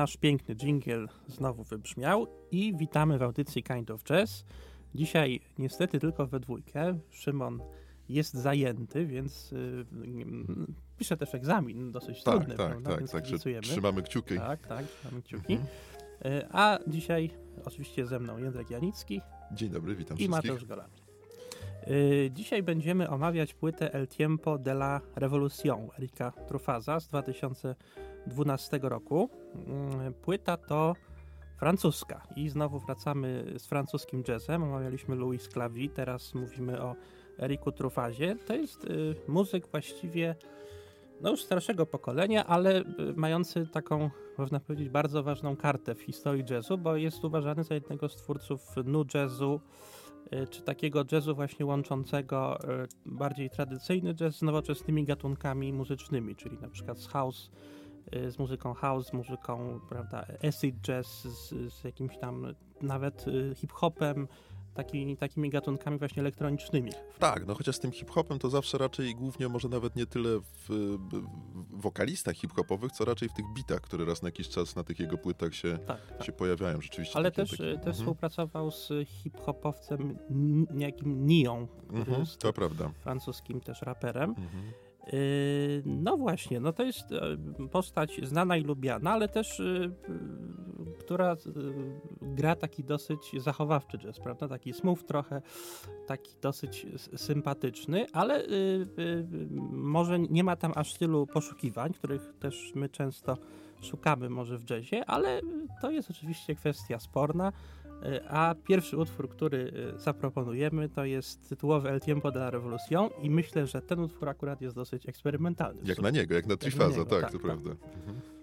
nasz piękny dżingiel znowu wybrzmiał i witamy w audycji Kind of Jazz. Dzisiaj niestety tylko we dwójkę. Szymon jest zajęty, więc yy, pisze też egzamin dosyć tak, trudny, tak, prawda? Tak, więc kibicujemy. trzymamy kciuki. Tak, tak, trzymamy kciuki. Mhm. Yy, a dzisiaj oczywiście ze mną Jędrek Janicki Dzień dobry, witam i wszystkich. Mateusz Golami. Yy, dzisiaj będziemy omawiać płytę El Tiempo de la Revolución Erika Trufaza z 2012 roku. Yy, płyta to francuska i znowu wracamy z francuskim jazzem. Omawialiśmy Louis Clavi, teraz mówimy o Eriku Trufazie. To jest yy, muzyk właściwie no już starszego pokolenia, ale mający taką, można powiedzieć, bardzo ważną kartę w historii jazzu, bo jest uważany za jednego z twórców nu jazzu, czy takiego jazzu właśnie łączącego bardziej tradycyjny jazz z nowoczesnymi gatunkami muzycznymi, czyli na przykład z house, z muzyką house, z muzyką, prawda, acid jazz, z, z jakimś tam nawet hip-hopem, Taki, takimi gatunkami właśnie elektronicznymi. Tak, no chociaż z tym hip-hopem to zawsze raczej głównie może nawet nie tyle w, w wokalistach hip-hopowych, co raczej w tych bitach, które raz na jakiś czas na tych jego płytach się, tak, tak. się pojawiają rzeczywiście. Ale też, też mhm. współpracował z hip-hopowcem niejakim Nią, mhm, to prawda. francuskim też raperem. Mhm. No właśnie, no to jest postać znana i lubiana, ale też która gra taki dosyć zachowawczy jazz, prawda? Taki smooth trochę, taki dosyć sympatyczny, ale może nie ma tam aż tylu poszukiwań, których też my często szukamy może w jazzie, ale to jest oczywiście kwestia sporna. A pierwszy utwór, który zaproponujemy, to jest tytułowy El Tiempo de la Revolución i myślę, że ten utwór akurat jest dosyć eksperymentalny. Jak na niego, jak na Trifaza, tak, tak, to tak. prawda. Mhm.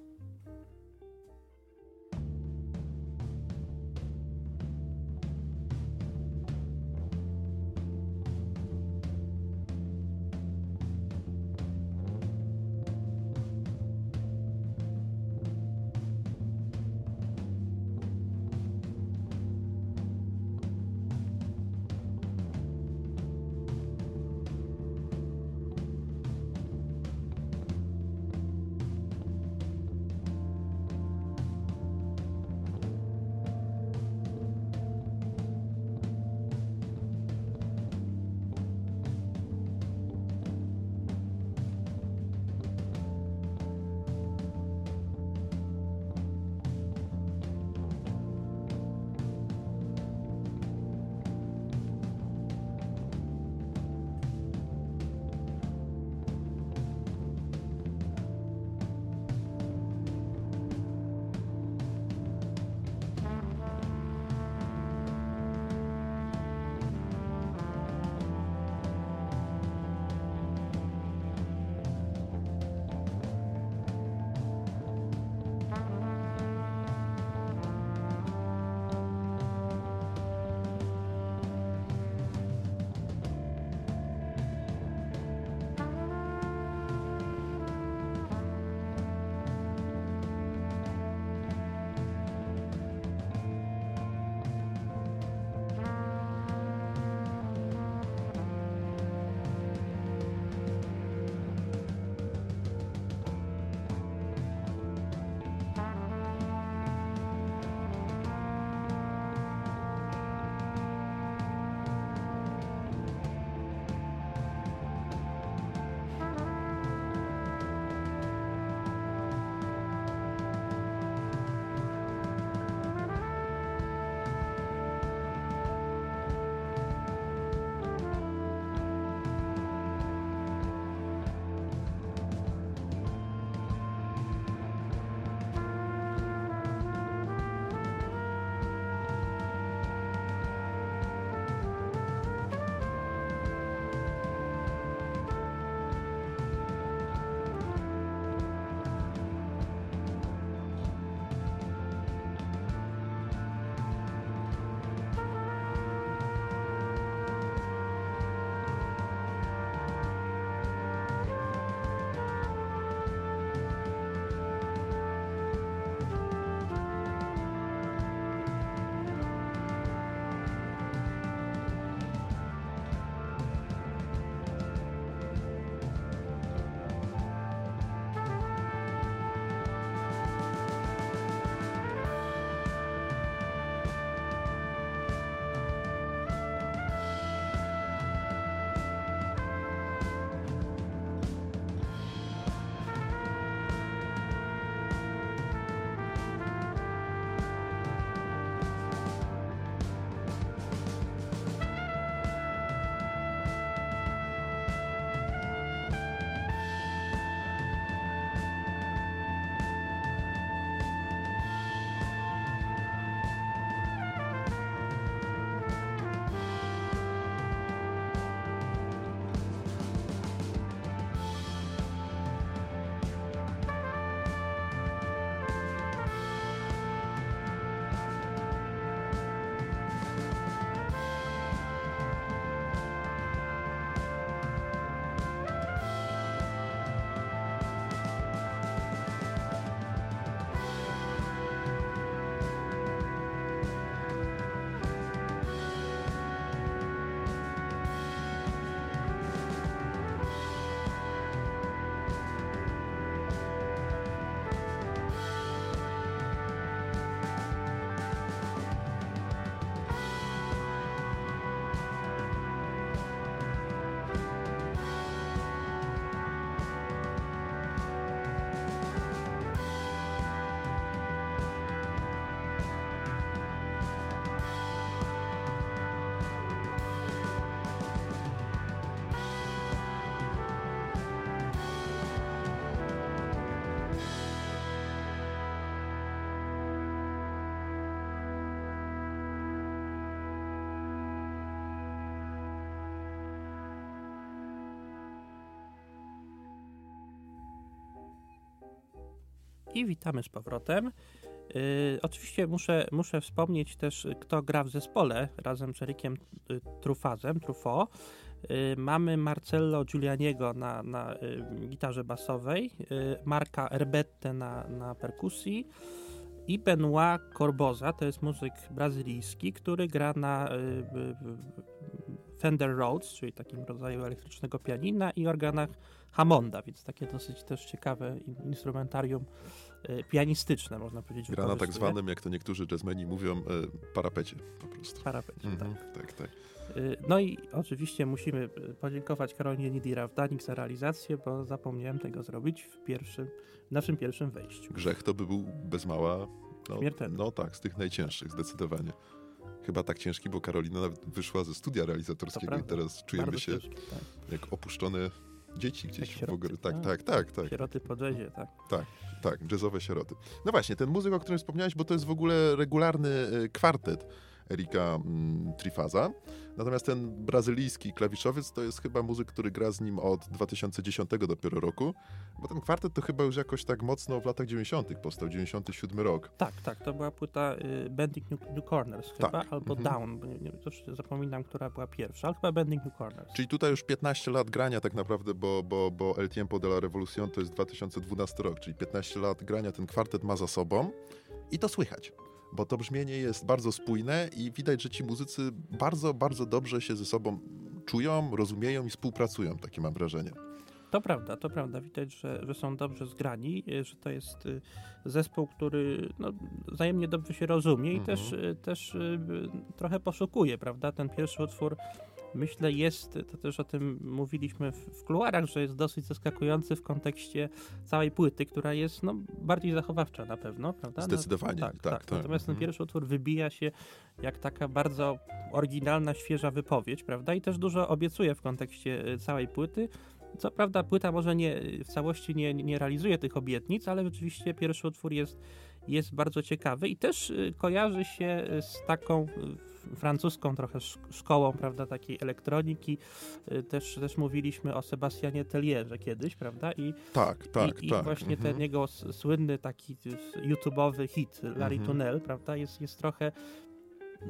I witamy z powrotem. Yy, oczywiście muszę, muszę wspomnieć też, kto gra w zespole razem z Erikiem y, Trufazem, Trufo. Yy, mamy Marcello Giulianiego na, na y, gitarze basowej, y, Marka Erbette na, na perkusji i Benoit Corboza, to jest muzyk brazylijski, który gra na Fender Rhodes, czyli takim rodzaju elektrycznego pianina i organach Hammonda, więc takie dosyć też ciekawe instrumentarium e, pianistyczne, można powiedzieć. Gra na tak zwanym, jak to niektórzy jazzmeni mówią, e, parapecie po prostu. Parapecie, mhm, tak. tak, tak. E, no i oczywiście musimy podziękować Karolinie Nidira w Danik za realizację, bo zapomniałem tego zrobić w pierwszym, w naszym pierwszym wejściu. Grzech to by był bez mała... No, Śmiertelny. No tak, z tych najcięższych, zdecydowanie chyba tak ciężki, bo Karolina nawet wyszła ze studia realizatorskiego i teraz czujemy się ciężki, tak. jak opuszczone dzieci gdzieś sieroty, w ogóle. Tak, tak, tak, tak, tak. Sieroty po jazzie, tak. Tak, tak, jazzowe sieroty. No właśnie, ten muzyk, o którym wspomniałeś, bo to jest w ogóle regularny e, kwartet Erika mm, Trifaza. Natomiast ten brazylijski klawiszowiec to jest chyba muzyk, który gra z nim od 2010 dopiero roku, bo ten kwartet to chyba już jakoś tak mocno w latach 90. powstał, 97 rok. Tak, tak, to była płyta y, Bending New, New, Corners chyba, tak. albo mhm. Down, bo nie, nie, też zapominam, która była pierwsza, ale chyba Bending New Corners. Czyli tutaj już 15 lat grania tak naprawdę, bo, bo, bo El Tiempo de la Revolución to jest 2012 rok, czyli 15 lat grania ten kwartet ma za sobą i to słychać bo to brzmienie jest bardzo spójne i widać, że ci muzycy bardzo, bardzo dobrze się ze sobą czują, rozumieją i współpracują, takie mam wrażenie. To prawda, to prawda. Widać, że, że są dobrze zgrani, że to jest y, zespół, który no, wzajemnie dobrze się rozumie i mhm. też, y, też y, trochę poszukuje, prawda? Ten pierwszy utwór myślę jest, to też o tym mówiliśmy w, w kuluarach, że jest dosyć zaskakujący w kontekście całej płyty, która jest no, bardziej zachowawcza na pewno, prawda? No, Zdecydowanie, no, tak, tak, tak, Natomiast ten mhm. pierwszy utwór wybija się jak taka bardzo oryginalna, świeża wypowiedź, prawda? I też dużo obiecuje w kontekście y, całej płyty. Co prawda płyta może nie w całości nie, nie realizuje tych obietnic, ale rzeczywiście pierwszy utwór jest, jest bardzo ciekawy i też y, kojarzy się z taką francuską trochę szkołą, prawda, takiej elektroniki. Y, też, też mówiliśmy o Sebastianie Tellierze kiedyś, prawda? I, tak, tak, i, tak. I właśnie mhm. ten jego słynny taki YouTube'owy hit Larry mhm. Tunnel, prawda, jest, jest trochę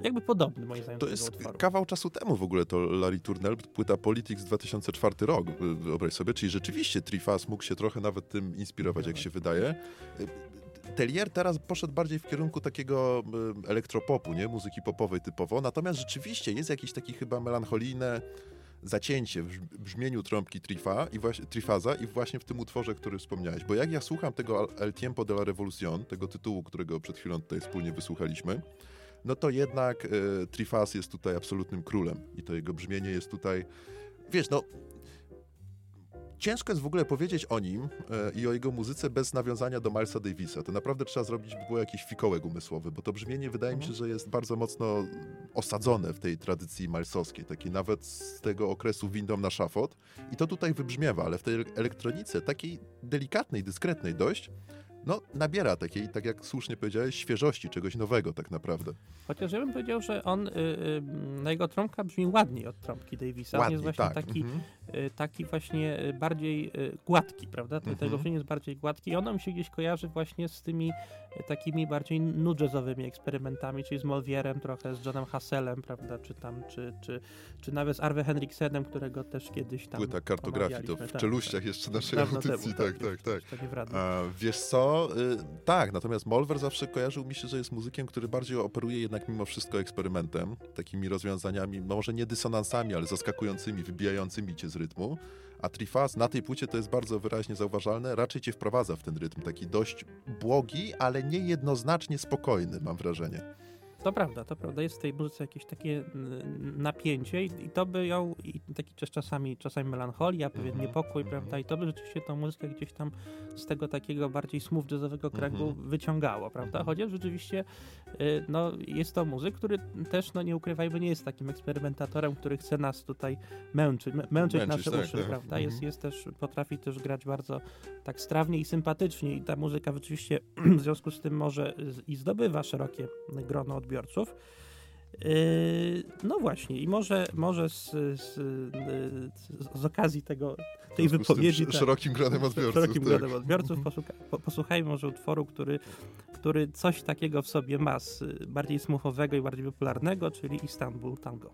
jakby podobny moim zdaniem. To jest kawał czasu temu w ogóle to Larry Turnell, płyta Politics 2004 rok, wyobraź sobie, czyli rzeczywiście Trifas mógł się trochę nawet tym inspirować, jak się wydaje. Telier teraz poszedł bardziej w kierunku takiego elektropopu, nie? Muzyki popowej typowo, natomiast rzeczywiście jest jakieś takie chyba melancholijne zacięcie w brzmieniu trąbki trifa i właśnie, Trifaza i właśnie w tym utworze, który wspomniałeś. Bo jak ja słucham tego El Tiempo de la Revolución, tego tytułu, którego przed chwilą tutaj wspólnie wysłuchaliśmy, no to jednak y, Trifaz jest tutaj absolutnym królem i to jego brzmienie jest tutaj, wiesz, no Ciężko jest w ogóle powiedzieć o nim e, i o jego muzyce bez nawiązania do Milesa Davisa. To naprawdę trzeba zrobić by było jakiś fikołek umysłowy, bo to brzmienie wydaje mi się, mhm. że jest bardzo mocno osadzone w tej tradycji malsowskiej, takiej nawet z tego okresu windą na szafot. I to tutaj wybrzmiewa, ale w tej elektronice, takiej delikatnej, dyskretnej dość, no, nabiera takiej, tak jak słusznie powiedziałeś, świeżości, czegoś nowego tak naprawdę. Chociaż ja bym powiedział, że on, y, y, na jego trąbka brzmi ładniej od trąbki Davisa. Ładniej, on jest właśnie tak. taki, mm -hmm. taki właśnie y, bardziej gładki, prawda? Mm -hmm. Tego brzmienie jest bardziej gładki i ono mi się gdzieś kojarzy właśnie z tymi takimi bardziej nudżezowymi eksperymentami, czyli z Molvierem trochę, z Johnem Hasselem, prawda? Czy tam, czy, czy, czy nawet z Arve Henriksenem, którego też kiedyś tam Płyta kartografii, to w tak, czeluściach tak, jeszcze naszej audycji, tak, tak, tak. tak. A, wiesz co, y, tak, natomiast Molver zawsze kojarzył mi się, że jest muzykiem, który bardziej operuje jednak mimo wszystko eksperymentem, takimi rozwiązaniami, no może nie dysonansami, ale zaskakującymi, wybijającymi cię z rytmu. A Trifaz na tej płycie to jest bardzo wyraźnie zauważalne, raczej cię wprowadza w ten rytm, taki dość błogi, ale niejednoznacznie spokojny, mam wrażenie. To prawda, to prawda. Jest w tej muzyce jakieś takie napięcie i, i to by ją, i taki czasami, czasami melancholia, pewien mm -hmm. niepokój, mm -hmm. prawda? I to by rzeczywiście tą muzykę gdzieś tam z tego takiego bardziej smooth jazzowego kręgu mm -hmm. wyciągało, prawda? Chociaż rzeczywiście y, no, jest to muzyk, który też, no nie ukrywajmy, nie jest takim eksperymentatorem, który chce nas tutaj męczyć, męczyć, męczyć nasze tak, uszy, tak. prawda? Jest, jest też, potrafi też grać bardzo tak strawnie i sympatycznie i ta muzyka rzeczywiście w związku z tym może i zdobywa szerokie grono odbiorców. No właśnie, i może, może z, z, z okazji tego, tej wypowiedzi. Tak, szerokim gronem odbiorców. Szerokim tak. gronem odbiorców posłuchajmy może utworu, który, który coś takiego w sobie ma, z bardziej smuchowego i bardziej popularnego, czyli Istanbul Tango.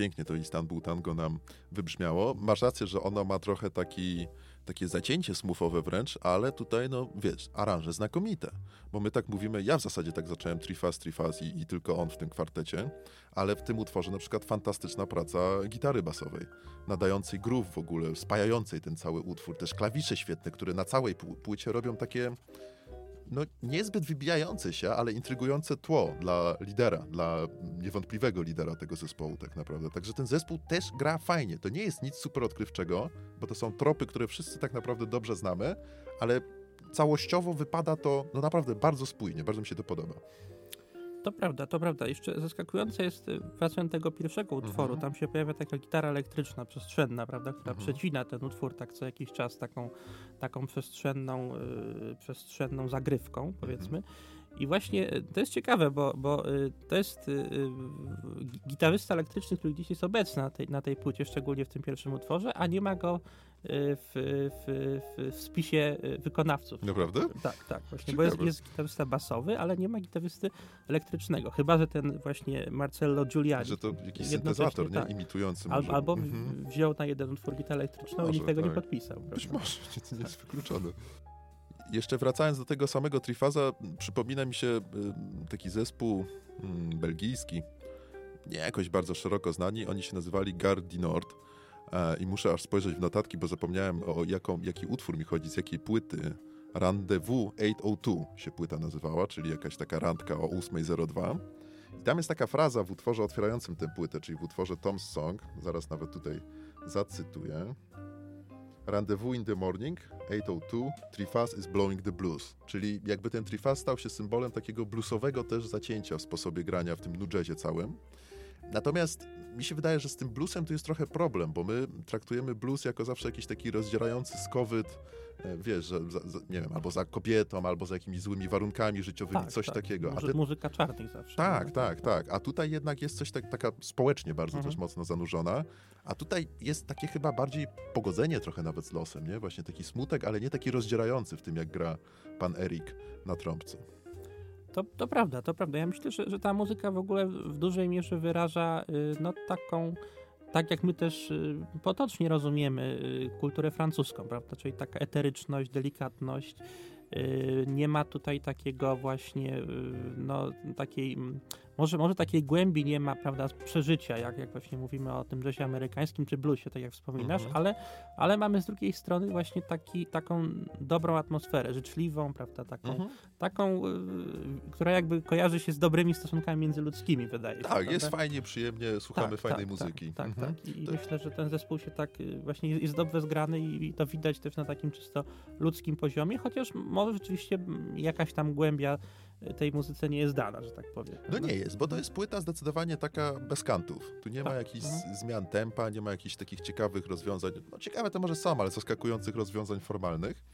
Pięknie to Istanbul Tango nam wybrzmiało. Masz rację, że ono ma trochę taki takie zacięcie smufowe wręcz, ale tutaj, no wiesz, aranże znakomite. Bo my tak mówimy, ja w zasadzie tak zacząłem Trifaz, Trifaz i, i tylko on w tym kwartecie, ale w tym utworze na przykład fantastyczna praca gitary basowej, nadającej groove w ogóle, spajającej ten cały utwór, też klawisze świetne, które na całej płycie robią takie no, niezbyt wybijające się, ale intrygujące tło dla lidera, dla niewątpliwego lidera tego zespołu tak naprawdę. Także ten zespół też gra fajnie. To nie jest nic super odkrywczego, bo to są tropy, które wszyscy tak naprawdę dobrze znamy, ale całościowo wypada to no naprawdę bardzo spójnie, bardzo mi się to podoba. To prawda, to prawda. Jeszcze zaskakujące jest, y, wracając do tego pierwszego utworu, mhm. tam się pojawia taka gitara elektryczna, przestrzenna, prawda, która mhm. przecina ten utwór tak co jakiś czas taką, taką przestrzenną, yy, przestrzenną zagrywką, powiedzmy. Mhm. I właśnie y, to jest ciekawe, bo, bo y, to jest y, gitarysta elektryczny, który dziś jest obecny na tej, na tej płycie, szczególnie w tym pierwszym utworze, a nie ma go w, w, w, w spisie wykonawców. Naprawdę? Tak, tak, właśnie, bo jest, jest gitarysta basowy, ale nie ma gitarysty elektrycznego, chyba, że ten właśnie Marcello Giuliani. Że to jakiś syntezator, nie? Tak. Imitujący Al, albo mhm. wziął na jeden utwór gitarę elektryczną może, i nikt tego tak. nie podpisał. Być może, to nie jest wykluczone. Jeszcze wracając do tego samego Trifaza, przypomina mi się y, taki zespół mm, belgijski, nie jakoś bardzo szeroko znani, oni się nazywali Gare du Nord e, i muszę aż spojrzeć w notatki, bo zapomniałem o jaką, jaki utwór mi chodzi, z jakiej płyty. Rendezvous 802 się płyta nazywała, czyli jakaś taka randka o 8.02. I tam jest taka fraza w utworze otwierającym tę płytę, czyli w utworze Tom's Song, zaraz nawet tutaj zacytuję. Rendezvous in the morning, 802, Trifaz is blowing the blues. Czyli jakby ten Trifaz stał się symbolem takiego bluesowego też zacięcia w sposobie grania w tym nu jazzie całym. Natomiast mi się wydaje, że z tym bluesem to jest trochę problem, bo my traktujemy blues jako zawsze jakiś taki rozdzierający skowyt, wiesz, że, za, za, nie wiem, albo za kobietą, albo za jakimiś złymi warunkami życiowymi, tak, coś tak. takiego. Muzy, muzyka czarnych zawsze. Tak, no. tak, tak. A tutaj jednak jest coś tak, taka społecznie bardzo mhm. też mocno zanurzona, a tutaj jest takie chyba bardziej pogodzenie trochę nawet z losem, nie? Właśnie taki smutek, ale nie taki rozdzierający w tym, jak gra pan Erik na trąbce. To, to prawda, to prawda. Ja myślę, że, że ta muzyka w ogóle w dużej mierze wyraża y, no, taką, tak jak my też y, potocznie rozumiemy y, kulturę francuską, prawda? Czyli taka eteryczność, delikatność. Nie ma tutaj takiego właśnie, no, takiej może, może takiej głębi nie ma, prawda, przeżycia, jak, jak właśnie mówimy o tym jazzie amerykańskim czy bluesie, tak jak wspominasz, mhm. ale, ale mamy z drugiej strony właśnie taki, taką dobrą atmosferę, życzliwą, prawda, taką, mhm. taką y, która jakby kojarzy się z dobrymi stosunkami międzyludzkimi, wydaje się. Tak, prawda? jest fajnie, przyjemnie, słuchamy tak, fajnej tak, muzyki. Tak, mhm. tak. I, to... myślę, że ten zespół się tak y, właśnie jest dobrze zgrany i to widać też na takim czysto ludzkim poziomie, chociaż może rzeczywiście jakaś tam głębia tej muzyce nie jest dana, że tak powiem. No nie jest, bo to jest płyta zdecydowanie taka bez kantów. Tu nie ma tak. jakichś mhm. zmian tempa, nie ma jakichś takich ciekawych rozwiązań. No ciekawe to może są, ale zaskakujących rozwiązań formalnych.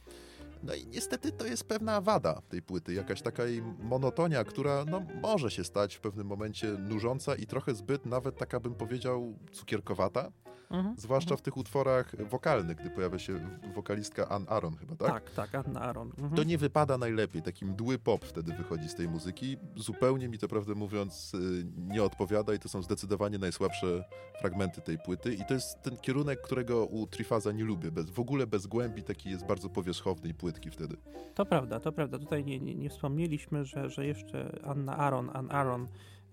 No i niestety to jest pewna wada tej płyty, jakaś taka jej monotonia, która no, może się stać w pewnym momencie nużąca i trochę zbyt nawet taka bym powiedział cukierkowata. Mhm. Zwłaszcza mhm. w tych utworach wokalnych, gdy pojawia się wokalistka Ann Aaron chyba, tak? Tak, tak, Anna Aaron. Mhm. To nie wypada najlepiej, taki mdły pop wtedy wychodzi z tej muzyki. Zupełnie mi to, prawdę mówiąc, y, nie odpowiada i to są zdecydowanie najsłabsze fragmenty tej płyty i to jest ten kierunek, którego u Trifaza nie lubię. Bez, w ogóle bez głębi taki jest bardzo powierzchowny i płytki wtedy. To prawda, to prawda. Tutaj nie, nie, nie wspomnieliśmy, że, że jeszcze Anna Aaron, Ann Aaron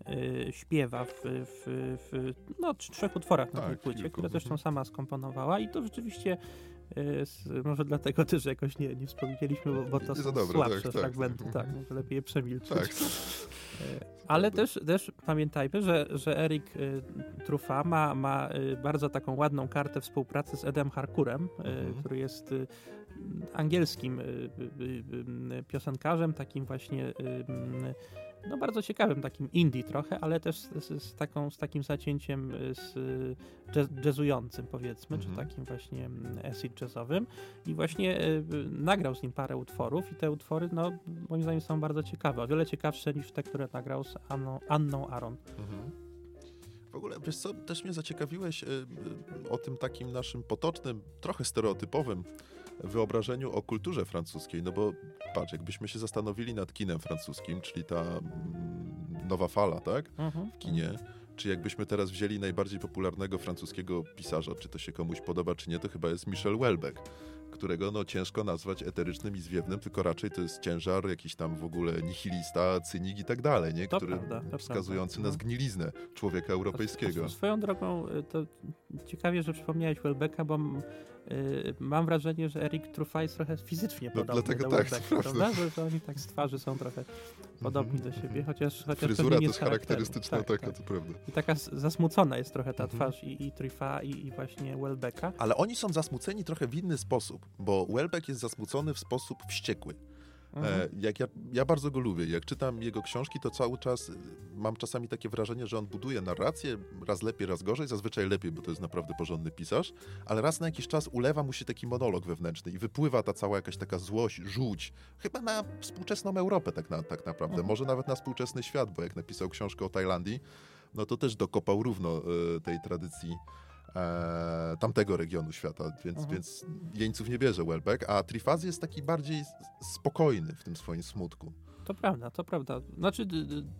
Y, śpiewa w, w, w no, trzech utworach na tak, tej płycie, które zresztą mhm. sama skomponowała i to rzeczywiście y, może dlatego też jakoś nie, nie wspomnieliśmy, bo, bo to są dobre, słabsze tak, tak. fragmenty, tak, tak może lepiej je przemilczyć. Tak. Y, ale też, też pamiętajmy, że, że Erik Trufa ma, ma bardzo taką ładną kartę współpracy z Edem Harkurem, mhm. który jest angielskim piosenkarzem, takim właśnie no bardzo ciekawym, takim indie trochę, ale też z, z taką, z takim zacięciem y, z jazz, jazzującym powiedzmy, czy mhm. takim właśnie mm, acid jazzowym i właśnie y, nagrał z nim parę utworów i te utwory, no moim zdaniem są bardzo ciekawe, o wiele ciekawsze niż te, które nagrał z Anną, Anną Aaron. Mhm. W ogóle, wiesz co, też mnie zaciekawiłeś y, y, o tym takim naszym potocznym, trochę stereotypowym wyobrażeniu o kulturze francuskiej, no bo patrz, jakbyśmy się zastanowili nad kinem francuskim, czyli ta mm, nowa fala, tak, mhm. w kinie, czy jakbyśmy teraz wzięli najbardziej popularnego francuskiego pisarza, czy to się komuś podoba, czy nie, to chyba jest Michel Houellebecq którego no, ciężko nazwać eterycznym i zwiewnym, tylko raczej to jest ciężar, jakiś tam w ogóle nihilista, cynik i tak dalej, nie? To który prawda, to wskazujący prawda. na zgniliznę człowieka europejskiego. Swoją drogą, y, to ciekawie, że przypomniałeś Welbecka, bo y, mam wrażenie, że Eric Truffat jest trochę fizycznie No, podobny dlatego do tak, Welbecka, prawda. Że, że oni tak z twarzy są trochę podobni do siebie, chociaż, chociaż Fryzura też charakterystyczna Tak, taka, tak. to prawda. I taka zasmucona jest trochę ta Mhm. twarz i, i Truffat i, i właśnie Welbecka. Ale oni są zasmuceni trochę w inny sposób, bo Welbeck jest zasmucony w sposób wściekły. Mhm. E, jak ja, ja bardzo go lubię. Jak czytam jego książki, to cały czas y, mam czasami takie wrażenie, że on buduje narrację, raz lepiej, raz gorzej, zazwyczaj lepiej, bo to jest naprawdę porządny pisarz, ale raz na jakiś czas ulewa mu się taki monolog wewnętrzny i wypływa ta cała jakaś taka złość, żółć, chyba na współczesną Europę tak, na, tak naprawdę, Mhm. może nawet na współczesny świat, bo jak napisał książkę o Tajlandii, no to też dokopał równo y, tej tradycji e, tamtego regionu świata, więc, Mhm. więc jeńców nie bierze Welbeck, a Trifaz jest taki bardziej spokojny w tym swoim smutku. To prawda, to prawda. Znaczy,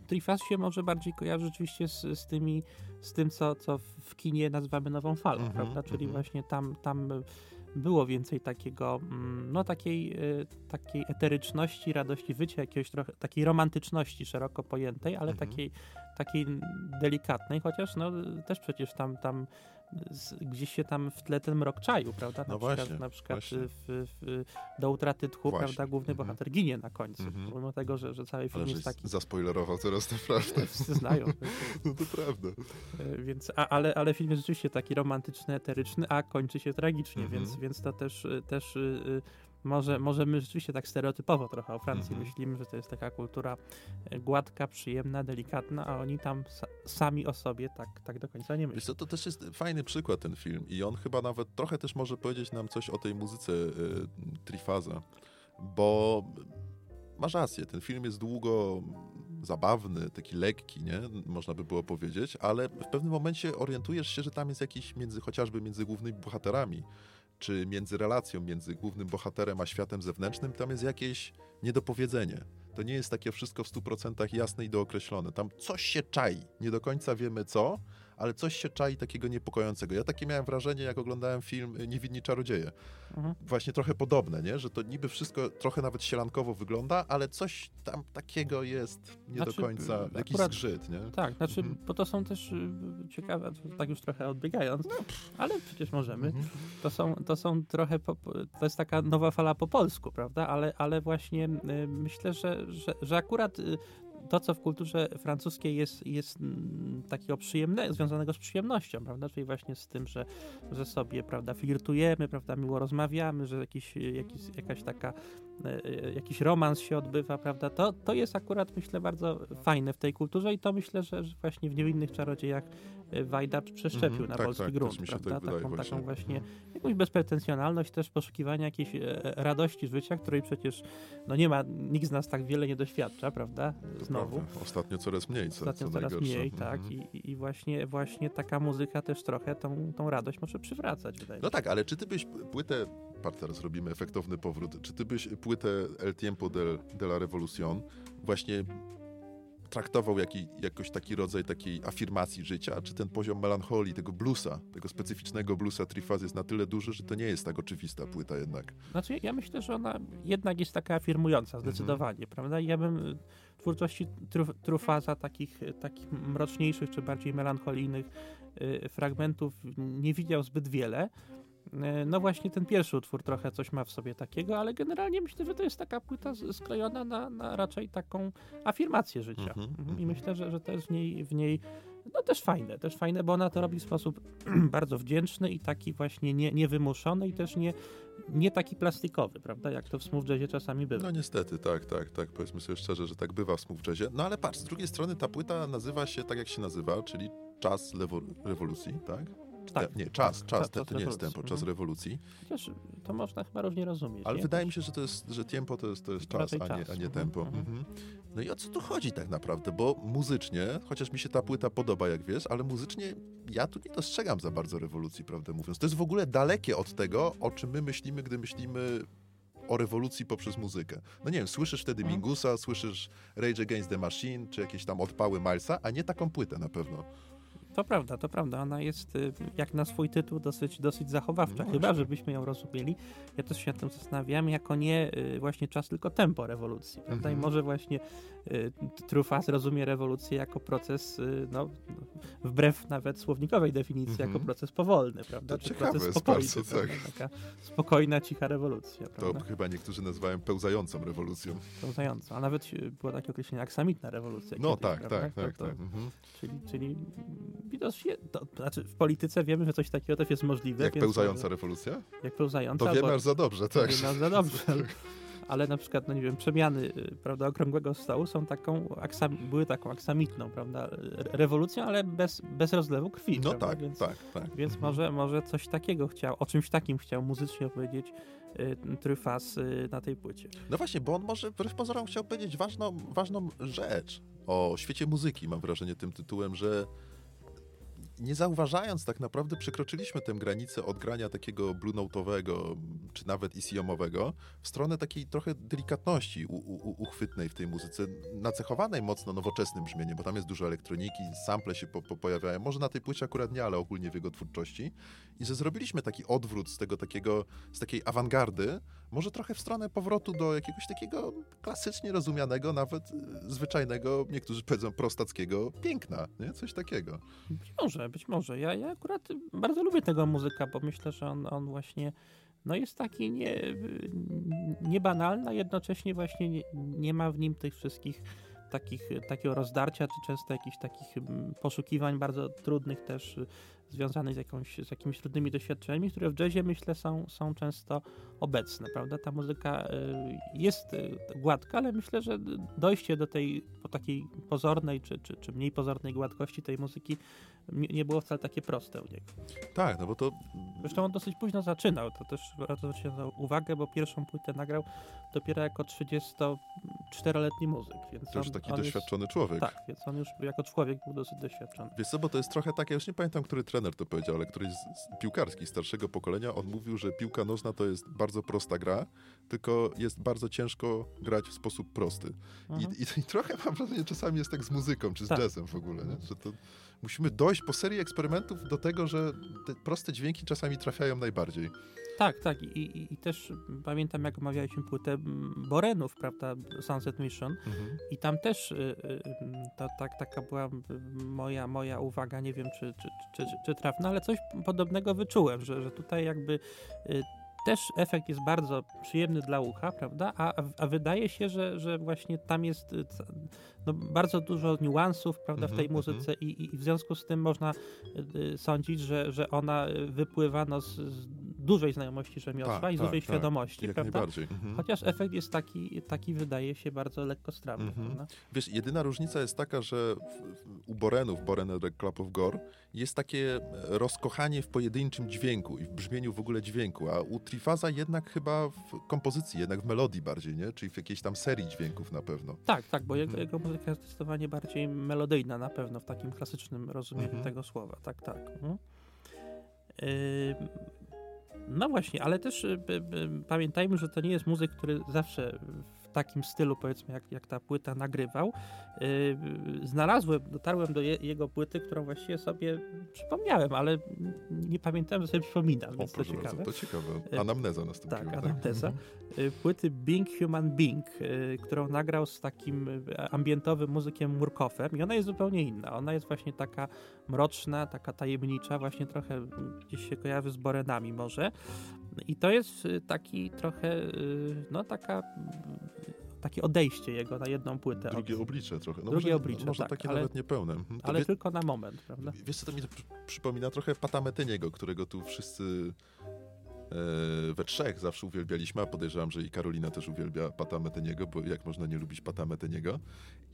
Trifas się może bardziej kojarzy rzeczywiście z, z tymi, z tym, co, co w kinie nazywamy nową falą, Mhm, prawda? Czyli mhm. właśnie tam, tam było więcej takiego, mm, no takiej, y, takiej eteryczności, radości wycia, jakiejś trochę, takiej romantyczności szeroko pojętej, ale Mhm. takiej, takiej delikatnej, chociaż no też przecież tam, tam gdzieś się tam w tle ten mrok czaił, prawda? Na No przykład, właśnie, na przykład w, w, do utraty tchu, Właśnie, prawda, główny mhm. bohater ginie na końcu, Mhm. pomimo tego, że, że cały film Ale jest taki zaspoilerował teraz naprawdę. wszyscy znają. No to prawda. E, Więc, a, ale, ale film jest rzeczywiście taki romantyczny, eteryczny, a kończy się tragicznie, Mhm. więc, więc to też, też y, y, może, może my rzeczywiście tak stereotypowo trochę o Francji Mhm. myślimy, że to jest taka kultura e, gładka, przyjemna, delikatna, a oni tam sa, sami o sobie tak, tak do końca nie Wiesz myślą. co, to też jest fajny przykład ten film i on chyba nawet trochę też może powiedzieć nam coś o tej muzyce y, Trifaza, bo masz rację, ten film jest długo zabawny, taki lekki, nie? Można by było powiedzieć, ale w pewnym momencie orientujesz się, że tam jest jakiś między, chociażby między głównymi bohaterami, czy między relacją między głównym bohaterem a światem zewnętrznym, tam jest jakieś niedopowiedzenie. To nie jest takie wszystko w 100% jasne i dookreślone. Tam coś się czai. Nie do końca wiemy co, ale coś się czai takiego niepokojącego. Ja takie miałem wrażenie, jak oglądałem film Niewidni Czarodzieje. Mhm. Właśnie trochę podobne, nie? Że to niby wszystko trochę nawet sielankowo wygląda, ale coś tam takiego jest nie Znaczy, do końca, y, jakiś akurat- zgrzyt, nie? Tak, znaczy, Mhm. bo to są też y, ciekawe, tak już trochę odbiegając, ale przecież możemy. Mhm. To są, to są trochę, po, to jest taka nowa fala po polsku, prawda? Ale, ale właśnie y, myślę, że, że, że akurat to, co w kulturze francuskiej jest, jest mm, takiego przyjemnego, związanego z przyjemnością, prawda? Czyli właśnie z tym, że, że sobie, prawda, flirtujemy, prawda, miło rozmawiamy, że jakiś, jakiś, jakaś taka, e, e, jakiś romans się odbywa, prawda? To, to jest akurat, myślę, bardzo fajne w tej kulturze i to myślę, że, że właśnie w niewinnych czarodziejach Wajdacz przeszczepił Mhm, na tak, polski tak, grunt, prawda? tak taką, właśnie. taką właśnie jakąś bezpretensjonalność też poszukiwania jakiejś e, radości życia, której przecież no nie ma, nikt z nas tak wiele nie doświadcza, prawda? Znowu. prawda. Ostatnio coraz mniej, co, Ostatnio co coraz najgorsze. mniej, tak. Mhm. I, I właśnie, właśnie taka muzyka też trochę tą, tą radość może przywracać, wydaje mi No się. tak, ale czy ty byś płytę, patrz teraz robimy efektowny powrót, czy ty byś płytę El Tiempo de, de la Revolución właśnie traktował jaki, jakoś taki rodzaj takiej afirmacji życia, czy ten poziom melancholii, tego bluesa, tego specyficznego bluesa Trifaz jest na tyle duży, że to nie jest tak oczywista płyta jednak. Znaczy, ja myślę, że ona jednak jest taka afirmująca, zdecydowanie, prawda? I ja bym y, twórczości truf, Trufaza, takich, y, takich mroczniejszych czy bardziej melancholijnych y, fragmentów nie widział zbyt wiele. Y, No właśnie ten pierwszy utwór trochę coś ma w sobie takiego, ale generalnie myślę, że to jest taka płyta sklejona na, na raczej taką afirmację życia. Mhm, Mhm. mhm. I myślę, że, że to jest w niej, w niej no też fajne, też fajne, bo ona to robi w sposób bardzo wdzięczny i taki właśnie nie, niewymuszony i też nie, nie taki plastikowy, prawda, jak to w smooth jazzie czasami bywa. No niestety, tak, tak, tak, powiedzmy sobie szczerze, że tak bywa w smooth jazzie. No ale patrz, z drugiej strony ta płyta nazywa się tak, jak się nazywa, czyli Czas lewo- rewolucji, tak? Tak. Nie, czas, Tak, czas, czas- to, to nie jest tempo, czas mhm. rewolucji. Chociaż to można chyba różnie rozumieć. Ale nie? wydaje mi się, że to jest, że tempo to jest, to jest czas, a nie, a nie Mhm, tempo. mhm. Mhm. No i o co tu chodzi tak naprawdę? Bo muzycznie, chociaż mi się ta płyta podoba, jak wiesz, ale muzycznie ja tu nie dostrzegam za bardzo rewolucji, prawdę mówiąc. To jest w ogóle dalekie od tego, o czym my myślimy, gdy myślimy o rewolucji poprzez muzykę. No nie wiem, słyszysz wtedy Mhm. Mingusa, słyszysz Rage Against the Machine, czy jakieś tam odpały Milesa, a nie taką płytę na pewno. To prawda, to prawda. Ona jest y, jak na swój tytuł dosyć, dosyć zachowawcza. No Chyba, żebyśmy ją rozumieli. Ja też się nad tym zastanawiam, jako nie y, właśnie czas, tylko tempo rewolucji. Prawda? I Mhm. może właśnie Trufas rozumie rewolucję jako proces, y, no, wbrew nawet słownikowej definicji, Mhm. jako proces powolny, prawda? To Czy ciekawe proces jest bardzo, tak. Taka spokojna, cicha rewolucja, To prawda? chyba niektórzy nazywają pełzającą rewolucją. Pełzająca. A nawet y, było takie określenie aksamitna rewolucja. No kiedyś, tak, prawda? tak, To- tak, to- tak. Mhm. Czyli, czyli mm, widocznie, to, to znaczy w polityce wiemy, że coś takiego też jest możliwe. Jak więc pełzająca rewolucja? Jak pełzająca. To wiemy aż za dobrze, tak. wiemy aż za dobrze. Ale, na przykład, no nie wiem, przemiany y, prawda, okrągłego stołu są taką, aksam, były taką aksamitną, prawda, re- rewolucją, ale bez, bez rozlewu krwi. No prawda? tak, więc, tak, tak. Więc Mhm. może, może coś takiego chciał, o czymś takim chciał muzycznie opowiedzieć y, Tryfas y, na tej płycie. No właśnie, bo on może wbrew pozorom chciał powiedzieć ważną, ważną rzecz o świecie muzyki, mam wrażenie, tym tytułem, że nie zauważając tak naprawdę przekroczyliśmy tę granicę od grania takiego blue note'owego, czy nawet ECM-owego, w stronę takiej trochę delikatności u, u, uchwytnej w tej muzyce, nacechowanej mocno nowoczesnym brzmieniem, bo tam jest dużo elektroniki, sample się po, po pojawiają, może na tej płycie akurat nie, ale ogólnie w jego twórczości. I że zrobiliśmy taki odwrót z tego takiego, z takiej awangardy, może trochę w stronę powrotu do jakiegoś takiego klasycznie rozumianego, nawet y, zwyczajnego, niektórzy powiedzą prostackiego piękna, nie? Coś takiego. Być może, być może. Ja, ja akurat bardzo lubię tego muzyka, bo myślę, że on, on właśnie no jest taki nie, niebanalny, a jednocześnie właśnie nie, nie ma w nim tych wszystkich takich, takiego rozdarcia, czy często jakichś takich mm, poszukiwań bardzo trudnych też związanych z, jakąś, z jakimiś trudnymi doświadczeniami, które w jazzie myślę są, są często obecne, prawda? Ta muzyka y, jest y, gładka, ale myślę, że dojście do tej po takiej pozornej, czy, czy, czy mniej pozornej gładkości tej muzyki nie, było wcale takie proste u niego. Tak, no bo to Zresztą on dosyć późno zaczynał, to też warto zwrócić na to uwagę, bo pierwszą płytę nagrał dopiero jako 34-letni muzyk, więc też on, taki on doświadczony Już, człowiek. tak, więc on już jako człowiek był dosyć doświadczony. Wiesz co, bo to jest trochę tak, ja już nie pamiętam, który trener to powiedział, ale któryś z, piłkarski starszego pokolenia, on mówił, że piłka nożna to jest bardzo prosta gra, tylko jest bardzo ciężko grać w sposób prosty. Mhm. I, i, I trochę mam wrażenie, czasami jest tak z muzyką, czy z Tak. jazzem w ogóle, nie? że to musimy dojść po serii eksperymentów do tego, że te proste dźwięki czasami trafiają najbardziej. Tak, tak. I, i, I też pamiętam, jak omawialiśmy płytę Borenów, prawda, Sunset Mission. I tam też y, y, to, tak, taka była moja, moja uwaga, nie wiem czy, czy, czy, czy, trafna, ale coś podobnego wyczułem, że, że tutaj jakby y, też efekt jest bardzo przyjemny dla ucha, prawda? A, a, a wydaje się, że, że właśnie tam jest y, no, bardzo dużo niuansów, prawda, w tej Mhm, muzyce i, i- w związku z tym można y, y, sądzić, że, że ona wypływa no, z, z dużej znajomości rzemiosła Tak, i z tak, dużej tak. świadomości, Jak prawda? najbardziej. Mhm. Chociaż efekt jest taki, taki wydaje się bardzo lekkostrawny. Mhm. Wiesz, jedyna różnica jest taka, że u Borenów, Boren the Club of Gore, jest takie e, rozkochanie w pojedynczym dźwięku i w brzmieniu w ogóle dźwięku, a u Trifaza jednak chyba w kompozycji, jednak w melodii bardziej, nie? Czyli w jakiejś tam serii dźwięków na pewno. Tak, tak, bo jego, Mhm. jego muzyka jest zdecydowanie bardziej melodyjna na pewno w takim klasycznym rozumieniu Mhm. tego słowa. Tak, tak. Mhm. No właśnie, ale też y, pamiętajmy, że to nie jest muzyk, który zawsze w takim stylu, powiedzmy, jak, jak ta płyta nagrywał. Y, y, Znalazłem, dotarłem do je, jego płyty, którą właściwie sobie przypomniałem, ale nie pamiętałem, że sobie przypominam, O, więc to ciekawe. bardzo, to ciekawe. E, Anamneza nastąpiła. tak, anamneza. y, płyty Being Human Being, y, którą nagrał z takim y, ambientowym muzykiem Murkoffem i ona jest zupełnie inna. Ona jest właśnie taka mroczna, taka tajemnicza, właśnie trochę gdzieś się kojarzy z Borenami może. I to jest y, taki trochę, y, no taka, y, takie odejście jego na jedną płytę. od- Drugie oblicze trochę. No Drugie może, oblicze, Może tak, takie ale- nawet niepełne. To ale wie, tylko na moment, prawda? Wiesz co, to mi to przy- przypomina trochę Pata Meteniego, którego tu wszyscy we trzech zawsze uwielbialiśmy, a podejrzewam, że i Karolina też uwielbia Pata Meteniego, bo jak można nie lubić Pata Meteniego.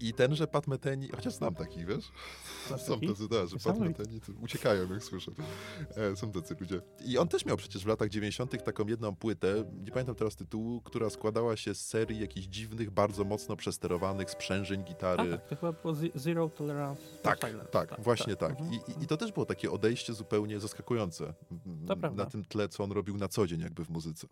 I tenże Pat Meteni, chociaż znam takich, wiesz? Są taki? tacy, da, że Pat. Meteni uciekają, jak słyszę. E, są tacy ludzie. I on też miał przecież w latach 90. taką jedną płytę, nie pamiętam teraz tytułu, która składała się z serii jakichś dziwnych, bardzo mocno przesterowanych sprzężeń A, gitary. tak, to chyba było Ze- Zero Tolerance for Tak, Silence. tak, właśnie tak. Mhm. I, i, I to też było takie odejście zupełnie zaskakujące na tym tle, co on robił na co dzień jakby w muzyce.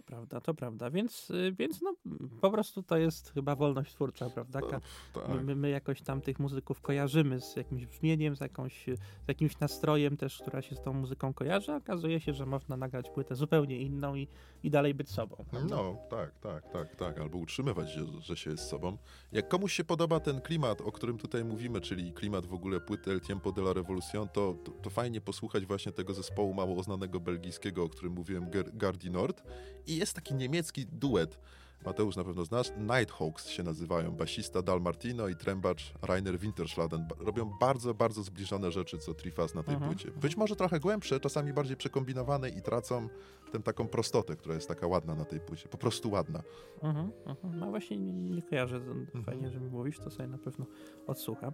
To prawda, to prawda. Więc, y, więc no, po prostu to jest chyba wolność twórcza, prawda? Ka- No, tak. My, my jakoś tam tych muzyków kojarzymy z jakimś brzmieniem, z, jakąś, z jakimś nastrojem też, która się z tą muzyką kojarzy. Okazuje się, że można nagrać płytę zupełnie inną i, i dalej być sobą. prawda? No, tak, tak, tak, tak. Albo utrzymywać, że, że się jest sobą. Jak komuś się podoba ten klimat, o którym tutaj mówimy, czyli klimat w ogóle płyty El Tiempo de la Revolución, to, to, to fajnie posłuchać właśnie tego zespołu mało znanego belgijskiego, o którym mówiłem, Gardi Nord. I jest taki niemiecki duet. Mateusz na pewno znasz. Nighthawks się nazywają. Basista Dal Martino i trębacz Rainer Winterschladen. Robią bardzo, bardzo zbliżone rzeczy co Trifas na tej Mhm. płycie. Być może trochę głębsze, czasami bardziej przekombinowane i tracą tę taką prostotę, która jest taka ładna na tej płycie. Po prostu ładna. Mhm, mhm. No właśnie nie, nie kojarzę. Mhm. Fajnie, że mi mówisz, to sobie na pewno odsłucham.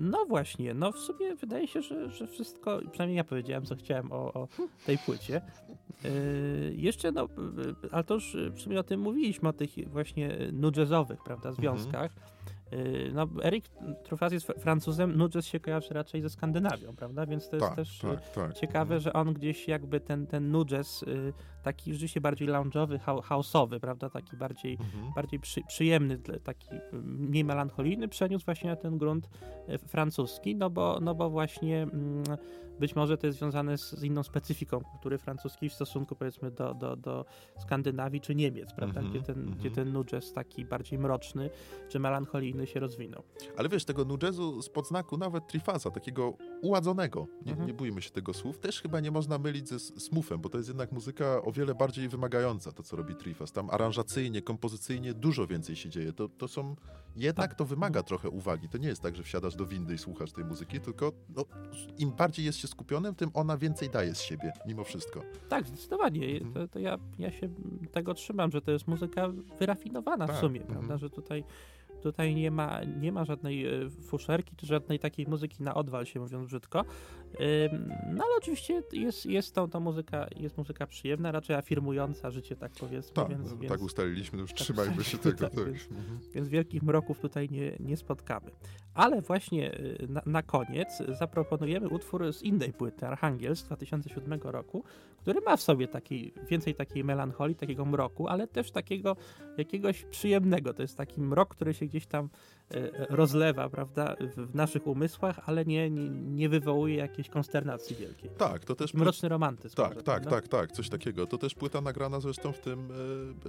No właśnie, no w sumie wydaje się, że, że wszystko, przynajmniej ja powiedziałem, co chciałem o, o tej płycie. Yy, jeszcze, no, ale to już w sumie o tym mówiliśmy, o tych właśnie nu jazzowych, prawda, związkach. Yy, No, Erik Truffaz jest fr- Francuzem, nu jazz się kojarzy raczej ze Skandynawią, prawda, więc to jest Tak, też y, tak, tak. ciekawe, że on gdzieś jakby ten, ten nu jazz, y, taki rzeczywiście bardziej lounge'owy, house'owy, prawda, taki bardziej Mhm. bardziej przy, przyjemny, taki mniej melancholijny, przeniósł właśnie na ten grunt francuski, no bo, no bo właśnie mm, być może to jest związane z, z inną specyfiką kultury francuskiej w stosunku powiedzmy do, do, do Skandynawii czy Niemiec, prawda, Mhm, gdzie, ten, mhm. gdzie ten nu jazz taki bardziej mroczny czy melancholijny się rozwinął. Ale wiesz, tego nu jazzu z podznaku nawet Trifaza, takiego uładzonego, nie, Mhm. nie bójmy się tego słów, też chyba nie można mylić ze s- smuthem, bo to jest jednak muzyka o wiele bardziej wymagająca, to co robi Trifaz. Tam aranżacyjnie, kompozycyjnie dużo więcej się dzieje. To, to są, jednak Tak. to wymaga trochę uwagi. To nie jest tak, że wsiadasz do windy i słuchasz tej muzyki, tylko no, im bardziej jest się skupionym, tym ona więcej daje z siebie, mimo wszystko. Tak, zdecydowanie. Mhm. To, to ja, ja się tego trzymam, że to jest muzyka wyrafinowana Tak, w sumie, mhm. prawda, że tutaj Tutaj nie ma, nie ma żadnej e, fuszerki, czy żadnej takiej muzyki na odwal, się mówiąc brzydko. No ale oczywiście jest, jest to, to muzyka, jest muzyka przyjemna, raczej afirmująca życie, tak powiedzmy. Tak, więc, tak więc, ustaliliśmy, już tak trzymajmy się ustaliliśmy, tego. tak, Tak. więc- Mhm. więc wielkich mroków tutaj nie, nie spotkamy. Ale właśnie y, na, na koniec zaproponujemy utwór z innej płyty, Archangel z 2007 roku, który ma w sobie taki, więcej takiej melancholii, takiego mroku, ale też takiego jakiegoś przyjemnego. To jest taki mrok, który się gdzieś tam rozlewa, prawda, w, naszych umysłach, ale nie, nie, nie wywołuje jakiejś konsternacji wielkiej. Tak, to też... Mroczny romantyzm. Tak, może, tak, prawda? tak, tak, coś takiego. To też płyta nagrana zresztą w tym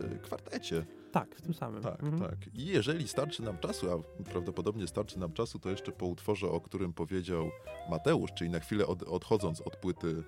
e, e, kwartecie. Tak, w tym samym. Tak, Mhm. tak. I jeżeli starczy nam czasu, a prawdopodobnie starczy nam czasu, to jeszcze po utworze, o którym powiedział Mateusz, czyli na chwilę od, odchodząc od płyty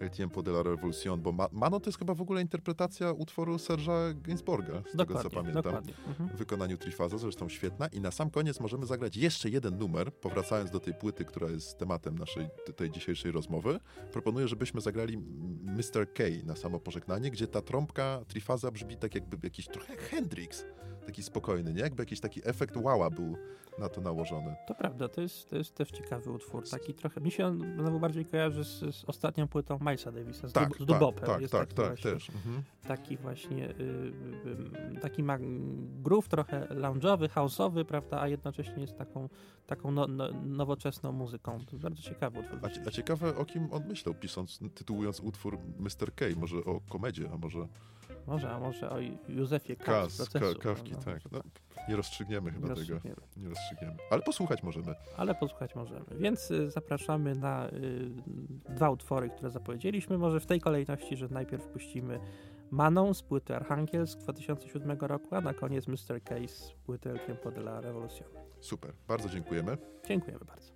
El Tiempo de la Revolución, bo Ma Mano to jest chyba w ogóle interpretacja utworu Serge'a Gainsbourga, z tego co Dokładnie, pamiętam. dokładnie. Mhm. W wykonaniu Trifaza, zresztą świetna. I na sam koniec możemy zagrać jeszcze jeden numer, powracając do tej płyty, która jest tematem naszej tej dzisiejszej rozmowy. Proponuję, żebyśmy zagrali Mr. K na samo pożegnanie, gdzie ta trąbka Trifaza brzmi tak jakby jakiś trochę jak Hendrix. Taki spokojny, nie? Jakby jakiś taki efekt wała był na to nałożony. To prawda, to jest, to jest też ciekawy utwór. Taki trochę, mi się on znowu bardziej kojarzy z, z ostatnią płytą Milesa Davisa, z, Tak, dub, z tak, dubopem. tak, jest tak, taki tak, właśnie, też. Mhm. Taki właśnie, y, y, taki ma groove trochę lounge'owy, house'owy, prawda, a jednocześnie jest taką, taką no, no, nowoczesną muzyką. To bardzo ciekawy utwór. A, a ciekawe, o kim on myślał, pisząc, tytułując utwór Mr. K. Może o komedzie, a może Może, a może o Józefie K. Kas, procesu. Kawki, no, tak. może No, nie rozstrzygniemy chyba Nie tego. rozstrzygniemy. Nie rozstrzygniemy. Ale posłuchać możemy. ale posłuchać możemy. Więc y, zapraszamy na y, dwa utwory, które zapowiedzieliśmy. Może w tej kolejności, że najpierw puścimy Maną z płyty Archangel z 2007 roku, a na koniec Mr. Case z płyty El Tiempo de la Revolución. Super, bardzo dziękujemy. Dziękujemy bardzo.